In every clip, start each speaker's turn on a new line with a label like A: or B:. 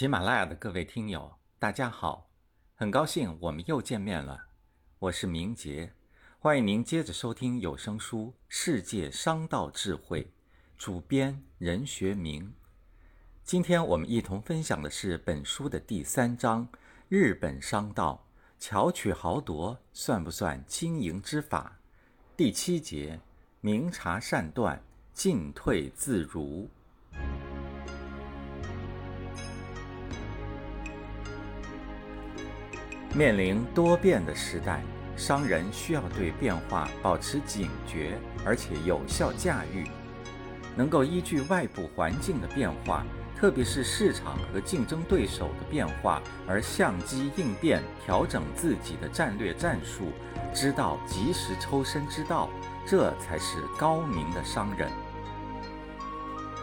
A: 喜马拉雅的各位听友，大家好，很高兴我们又见面了。我是明杰，欢迎您接着收听有声书《世界商道智慧》，主编任学明。今天我们一同分享的是本书的第三章：日本商道，巧取豪夺算不算经营之法？第七节：明察善断，进退自如。面临多变的时代，商人需要对变化保持警觉，而且有效驾驭，能够依据外部环境的变化，特别是市场和竞争对手的变化，而相机应变，调整自己的战略战术，知道及时抽身之道，这才是高明的商人。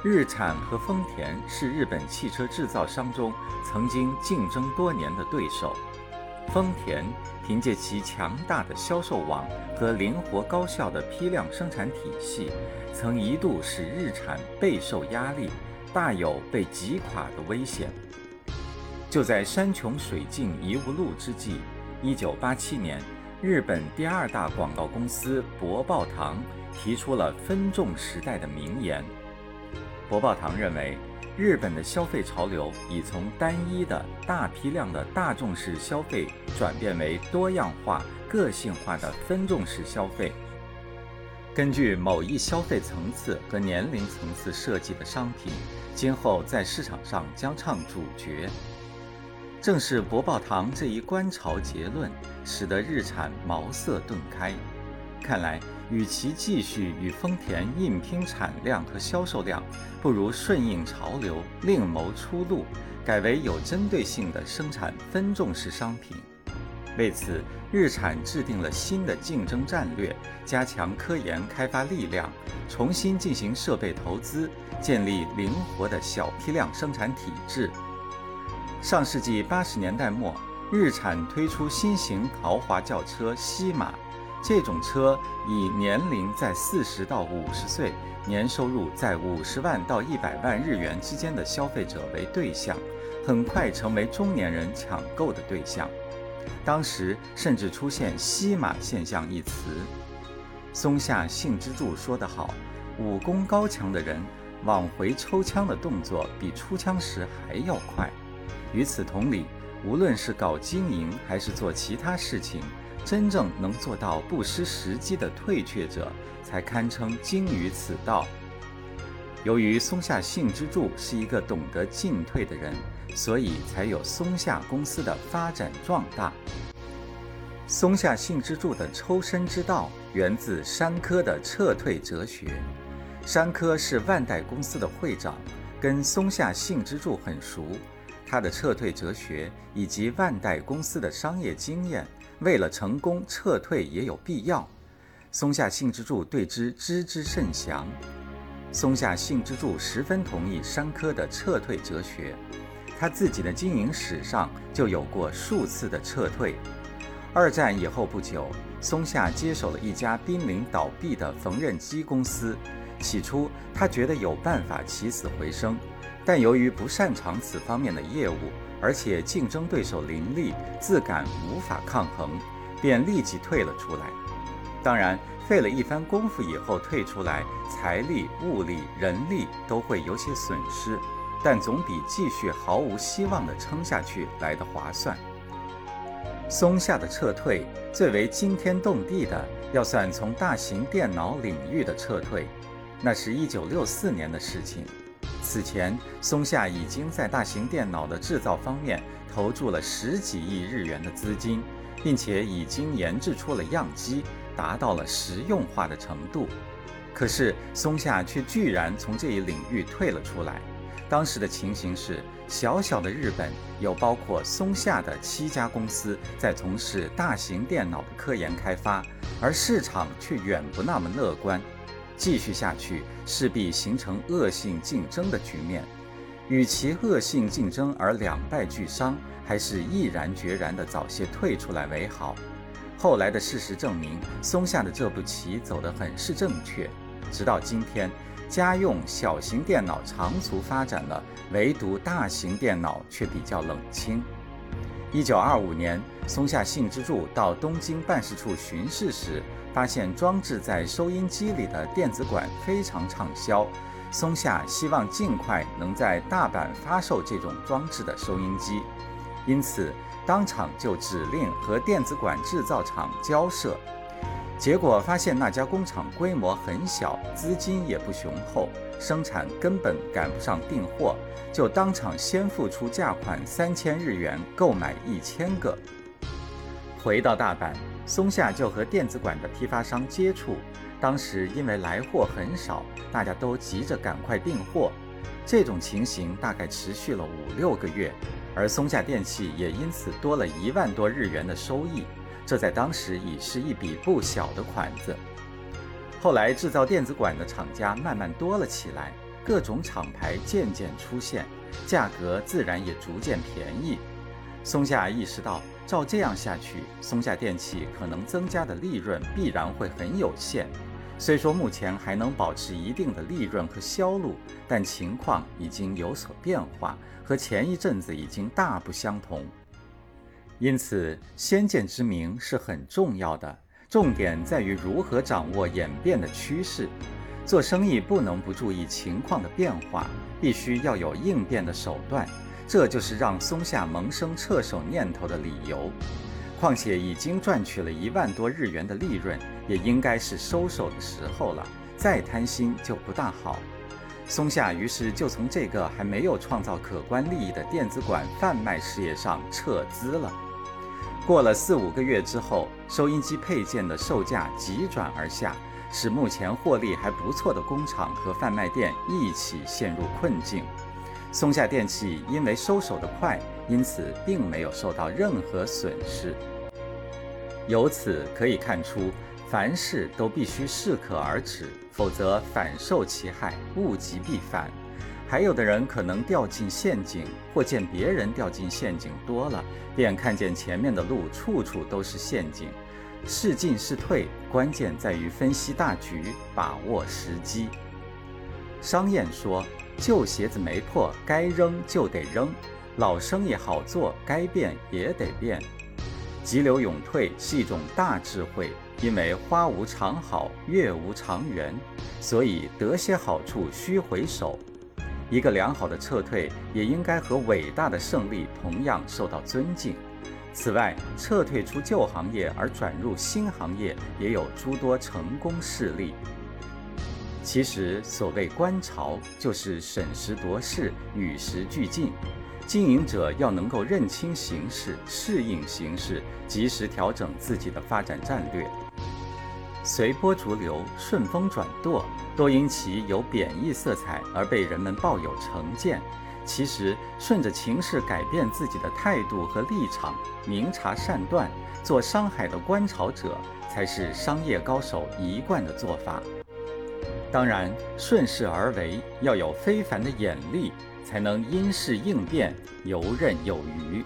A: 日产和丰田是日本汽车制造商中曾经竞争多年的对手。丰田凭借其强大的销售网和灵活高效的批量生产体系，曾一度使日产备受压力，大有被挤垮的危险。就在山穷水尽疑无路之际，1987年，日本第二大广告公司博报堂提出了“分众时代”的名言。博报堂认为。日本的消费潮流已从单一的大批量的大众式消费转变为多样化、个性化的分众式消费。根据某一消费层次和年龄层次设计的商品，今后在市场上将唱主角。正是博报堂这一观潮结论，使得日产茅塞顿开。看来，与其继续与丰田硬拼产量和销售量，不如顺应潮流，另谋出路，改为有针对性的生产分众式商品。为此，日产制定了新的竞争战略，加强科研开发力量，重新进行设备投资，建立灵活的小批量生产体制。上世纪八十年代末，日产推出新型豪华轿车西马。这种车以年龄在四十到五十岁、年收入在五十万到一百万日元之间的消费者为对象，很快成为中年人抢购的对象。当时甚至出现“西马现象”一词。松下幸之助说得好：“武功高强的人往回抽枪的动作比出枪时还要快。”与此同理，无论是搞经营还是做其他事情。真正能做到不失时机的退却者，才堪称精于此道。由于松下幸之助是一个懂得进退的人，所以才有松下公司的发展壮大。松下幸之助的抽身之道源自山科的撤退哲学。山科是万代公司的会长，跟松下幸之助很熟，他的撤退哲学以及万代公司的商业经验。为了成功，撤退也有必要。松下幸之助对之知之甚详。松下幸之助十分同意山科的撤退哲学。他自己的经营史上就有过数次的撤退。二战以后不久，松下接手了一家濒临倒闭的缝纫机公司。起初，他觉得有办法起死回生，但由于不擅长此方面的业务。而且竞争对手林立，自感无法抗衡，便立即退了出来。当然，费了一番功夫以后退出来，财力、物力、人力都会有些损失，但总比继续毫无希望地撑下去来得划算。松下的撤退最为惊天动地的，要算从大型电脑领域的撤退，那是一九六四年的事情。此前，松下已经在大型电脑的制造方面投注了十几亿日元的资金，并且已经研制出了样机，达到了实用化的程度。可是，松下却居然从这一领域退了出来。当时的情形是，小小的日本有包括松下的七家公司在从事大型电脑的科研开发，而市场却远不那么乐观。继续下去，势必形成恶性竞争的局面。与其恶性竞争而两败俱伤，还是毅然决然地早些退出来为好。后来的事实证明，松下的这步棋走得很是正确。直到今天，家用小型电脑长足发展了，唯独大型电脑却比较冷清。一九二五年，松下幸之助到东京办事处巡视时，发现装置在收音机里的电子管非常畅销。松下希望尽快能在大阪发售这种装置的收音机，因此当场就指令和电子管制造厂交涉。结果发现那家工厂规模很小，资金也不雄厚，生产根本赶不上订货。就当场先付出价款三千日元购买一千个。回到大阪，松下就和电子管的批发商接触。当时因为来货很少，大家都急着赶快订货。这种情形大概持续了五六个月，而松下电器也因此多了一万多日元的收益。这在当时已是一笔不小的款子。后来制造电子管的厂家慢慢多了起来。各种厂牌渐渐出现，价格自然也逐渐便宜。松下意识到，照这样下去，松下电器可能增加的利润必然会很有限。虽说目前还能保持一定的利润和销路，但情况已经有所变化，和前一阵子已经大不相同。因此，先见之明是很重要的，重点在于如何掌握演变的趋势。做生意不能不注意情况的变化，必须要有应变的手段，这就是让松下萌生撤手念头的理由。况且已经赚取了一万多日元的利润，也应该是收手的时候了，再贪心就不大好。松下于是就从这个还没有创造可观利益的电子管贩卖事业上撤资了。过了四五个月之后，收音机配件的售价急转而下。使目前获利还不错的工厂和贩卖店一起陷入困境。松下电器因为收手的快，因此并没有受到任何损失。由此可以看出，凡事都必须适可而止，否则反受其害，物极必反。还有的人可能掉进陷阱，或见别人掉进陷阱多了，便看见前面的路处处都是陷阱。是进是退，关键在于分析大局，把握时机。商谚说：“旧鞋子没破，该扔就得扔；老生意好做，该变也得变。”急流勇退是一种大智慧，因为花无常好，月无常圆，所以得些好处需回首。一个良好的撤退，也应该和伟大的胜利同样受到尊敬。此外，撤退出旧行业而转入新行业，也有诸多成功事例。其实，所谓观潮，就是审时度势，与时俱进。经营者要能够认清形势，适应形势，及时调整自己的发展战略。随波逐流、顺风转舵，多因其有贬义色彩而被人们抱有成见。其实，顺着情势改变自己的态度和立场，明察善断，做商海的观潮者，才是商业高手一贯的做法。当然，顺势而为要有非凡的眼力，才能因势应变，游刃有余。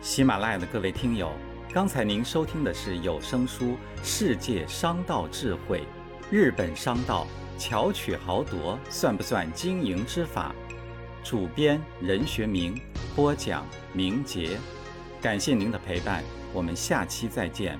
A: 喜马拉雅的各位听友。刚才您收听的是有声书《世界商道智慧》，日本商道巧取豪夺算不算经营之法？主编任学明，播讲明杰，感谢您的陪伴，我们下期再见。